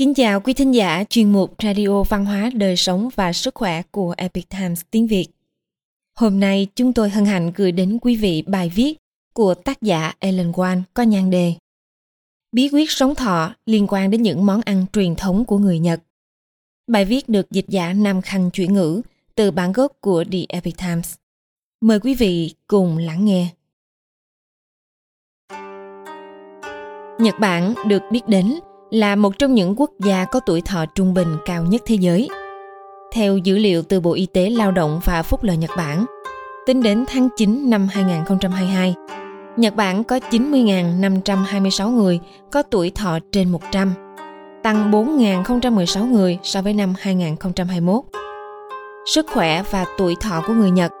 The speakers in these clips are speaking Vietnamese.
Kính chào quý thính giả chuyên mục Radio Văn hóa Đời sống và Sức khỏe của Epic Times tiếng Việt. Hôm nay chúng tôi hân hạnh gửi đến quý vị bài viết của tác giả Ellen Wan có nhan đề Bí quyết sống thọ liên quan đến những món ăn truyền thống của người Nhật. Bài viết được dịch giả Nam Khanh chuyển ngữ từ bản gốc của The Epic Times. Mời quý vị cùng lắng nghe. Nhật Bản được biết đến là một trong những quốc gia có tuổi thọ trung bình cao nhất thế giới. Theo dữ liệu từ Bộ Y tế Lao động và Phúc lợi Nhật Bản, tính đến tháng 9 năm 2022, Nhật Bản có 90.526 người có tuổi thọ trên 100, tăng 4.016 người so với năm 2021. Sức khỏe và tuổi thọ của người Nhật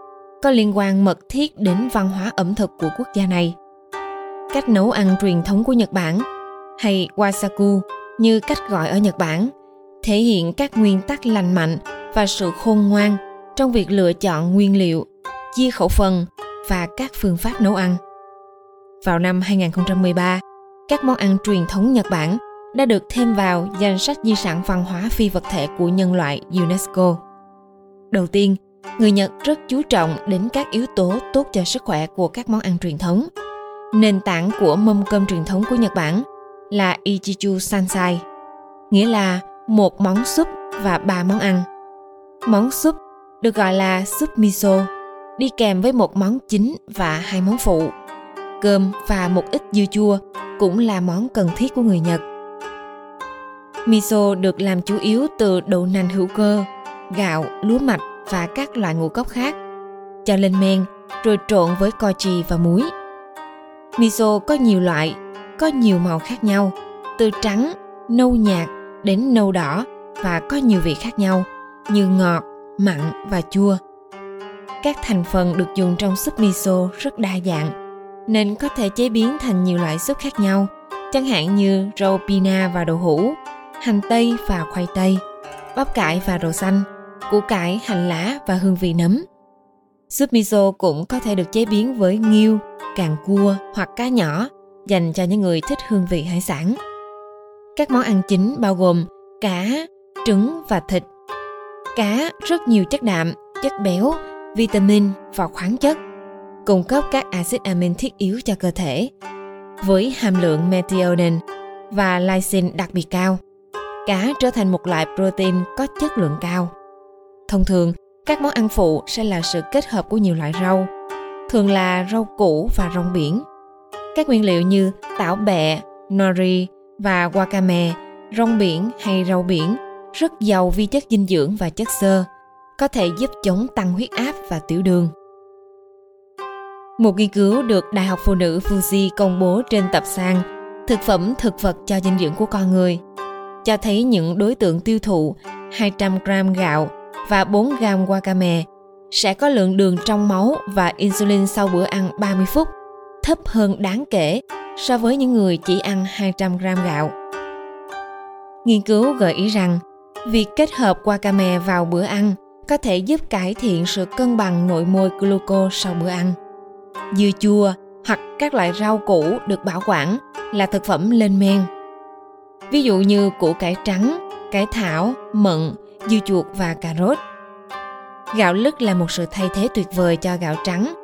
có liên quan mật thiết đến văn hóa ẩm thực của quốc gia này. Cách nấu ăn truyền thống của Nhật Bản hay wasaku như cách gọi ở Nhật Bản thể hiện các nguyên tắc lành mạnh và sự khôn ngoan trong việc lựa chọn nguyên liệu, chia khẩu phần và các phương pháp nấu ăn. Vào năm 2013, các món ăn truyền thống Nhật Bản đã được thêm vào danh sách di sản văn hóa phi vật thể của nhân loại UNESCO. Đầu tiên, người Nhật rất chú trọng đến các yếu tố tốt cho sức khỏe của các món ăn truyền thống. Nền tảng của mâm cơm truyền thống của Nhật Bản là Ichichu Sansai, nghĩa là một món súp và ba món ăn. Món súp được gọi là súp miso, đi kèm với một món chính và hai món phụ. Cơm và một ít dưa chua cũng là món cần thiết của người Nhật. Miso được làm chủ yếu từ đậu nành hữu cơ, gạo, lúa mạch và các loại ngũ cốc khác. Cho lên men rồi trộn với koji và muối. Miso có nhiều loại có nhiều màu khác nhau, từ trắng, nâu nhạt đến nâu đỏ và có nhiều vị khác nhau như ngọt, mặn và chua. Các thành phần được dùng trong súp miso rất đa dạng, nên có thể chế biến thành nhiều loại súp khác nhau, chẳng hạn như rau pina và đậu hũ, hành tây và khoai tây, bắp cải và đậu xanh, củ cải, hành lá và hương vị nấm. Súp miso cũng có thể được chế biến với nghiêu, càng cua hoặc cá nhỏ dành cho những người thích hương vị hải sản. Các món ăn chính bao gồm cá, trứng và thịt. Cá rất nhiều chất đạm, chất béo, vitamin và khoáng chất, cung cấp các axit amin thiết yếu cho cơ thể. Với hàm lượng methionine và lysine đặc biệt cao, cá trở thành một loại protein có chất lượng cao. Thông thường, các món ăn phụ sẽ là sự kết hợp của nhiều loại rau, thường là rau củ và rong biển. Các nguyên liệu như tảo bẹ, nori và wakame, rong biển hay rau biển rất giàu vi chất dinh dưỡng và chất xơ, có thể giúp chống tăng huyết áp và tiểu đường. Một nghiên cứu được Đại học Phụ nữ Fuji công bố trên tập san Thực phẩm thực vật cho dinh dưỡng của con người cho thấy những đối tượng tiêu thụ 200 gram gạo và 4 gram wakame sẽ có lượng đường trong máu và insulin sau bữa ăn 30 phút thấp hơn đáng kể so với những người chỉ ăn 200 gram gạo. Nghiên cứu gợi ý rằng, việc kết hợp wakame vào bữa ăn có thể giúp cải thiện sự cân bằng nội môi glucose sau bữa ăn. Dưa chua hoặc các loại rau củ được bảo quản là thực phẩm lên men. Ví dụ như củ cải trắng, cải thảo, mận, dưa chuột và cà rốt. Gạo lứt là một sự thay thế tuyệt vời cho gạo trắng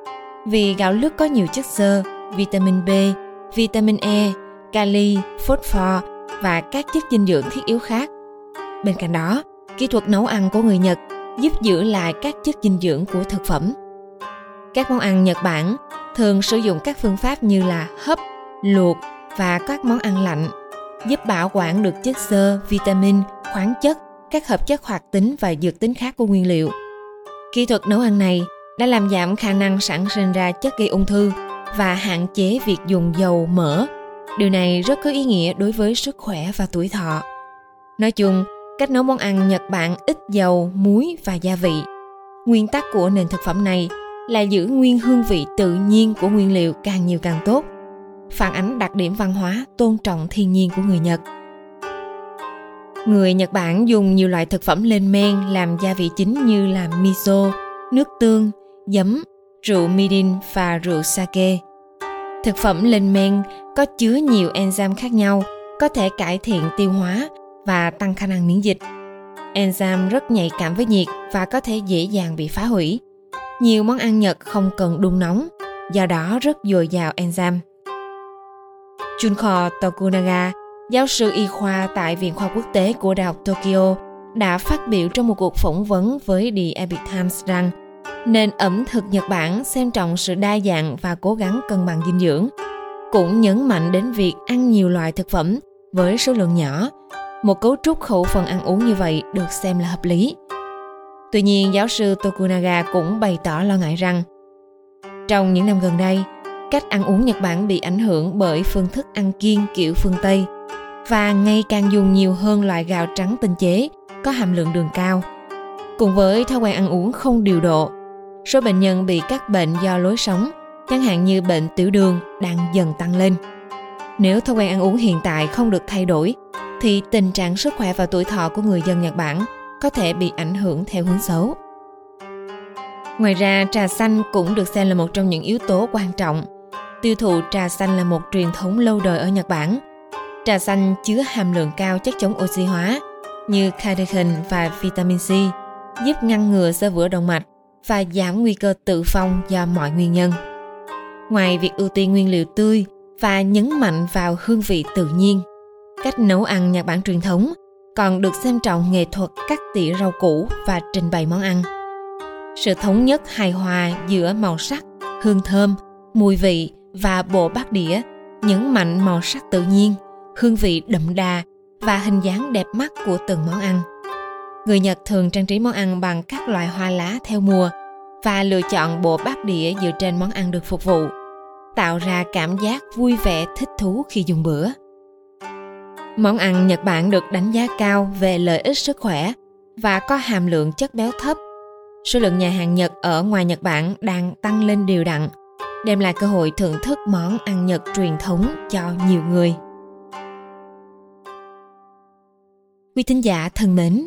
vì gạo lứt có nhiều chất xơ, vitamin B, vitamin E, kali, phosphor và các chất dinh dưỡng thiết yếu khác. Bên cạnh đó, kỹ thuật nấu ăn của người Nhật giúp giữ lại các chất dinh dưỡng của thực phẩm. Các món ăn Nhật Bản thường sử dụng các phương pháp như là hấp, luộc và các món ăn lạnh, giúp bảo quản được chất xơ, vitamin, khoáng chất, các hợp chất hoạt tính và dược tính khác của nguyên liệu. Kỹ thuật nấu ăn này đã làm giảm khả năng sản sinh ra chất gây ung thư và hạn chế việc dùng dầu mỡ. Điều này rất có ý nghĩa đối với sức khỏe và tuổi thọ. Nói chung, cách nấu món ăn Nhật Bản ít dầu, muối và gia vị. Nguyên tắc của nền thực phẩm này là giữ nguyên hương vị tự nhiên của nguyên liệu càng nhiều càng tốt. Phản ánh đặc điểm văn hóa tôn trọng thiên nhiên của người Nhật. Người Nhật Bản dùng nhiều loại thực phẩm lên men làm gia vị chính như là miso, nước tương, giấm, rượu mirin và rượu sake. Thực phẩm lên men có chứa nhiều enzyme khác nhau, có thể cải thiện tiêu hóa và tăng khả năng miễn dịch. Enzyme rất nhạy cảm với nhiệt và có thể dễ dàng bị phá hủy. Nhiều món ăn Nhật không cần đun nóng, do đó rất dồi dào enzyme. Junko Tokunaga, giáo sư y khoa tại Viện Khoa Quốc tế của Đại học Tokyo, đã phát biểu trong một cuộc phỏng vấn với The Epic Times rằng nên ẩm thực Nhật Bản xem trọng sự đa dạng và cố gắng cân bằng dinh dưỡng. Cũng nhấn mạnh đến việc ăn nhiều loại thực phẩm với số lượng nhỏ. Một cấu trúc khẩu phần ăn uống như vậy được xem là hợp lý. Tuy nhiên, giáo sư Tokunaga cũng bày tỏ lo ngại rằng trong những năm gần đây, cách ăn uống Nhật Bản bị ảnh hưởng bởi phương thức ăn kiêng kiểu phương Tây và ngày càng dùng nhiều hơn loại gạo trắng tinh chế có hàm lượng đường cao. Cùng với thói quen ăn uống không điều độ, số bệnh nhân bị các bệnh do lối sống, chẳng hạn như bệnh tiểu đường đang dần tăng lên. Nếu thói quen ăn uống hiện tại không được thay đổi, thì tình trạng sức khỏe và tuổi thọ của người dân Nhật Bản có thể bị ảnh hưởng theo hướng xấu. Ngoài ra, trà xanh cũng được xem là một trong những yếu tố quan trọng. Tiêu thụ trà xanh là một truyền thống lâu đời ở Nhật Bản. Trà xanh chứa hàm lượng cao chất chống oxy hóa như catechin và vitamin C, giúp ngăn ngừa sơ vữa động mạch và giảm nguy cơ tử vong do mọi nguyên nhân. Ngoài việc ưu tiên nguyên liệu tươi và nhấn mạnh vào hương vị tự nhiên, cách nấu ăn Nhật Bản truyền thống còn được xem trọng nghệ thuật cắt tỉa rau củ và trình bày món ăn. Sự thống nhất hài hòa giữa màu sắc, hương thơm, mùi vị và bộ bát đĩa nhấn mạnh màu sắc tự nhiên, hương vị đậm đà và hình dáng đẹp mắt của từng món ăn. Người Nhật thường trang trí món ăn bằng các loại hoa lá theo mùa và lựa chọn bộ bát đĩa dựa trên món ăn được phục vụ, tạo ra cảm giác vui vẻ thích thú khi dùng bữa. Món ăn Nhật Bản được đánh giá cao về lợi ích sức khỏe và có hàm lượng chất béo thấp. Số lượng nhà hàng Nhật ở ngoài Nhật Bản đang tăng lên đều đặn, đem lại cơ hội thưởng thức món ăn Nhật truyền thống cho nhiều người. Quý thính giả thân mến,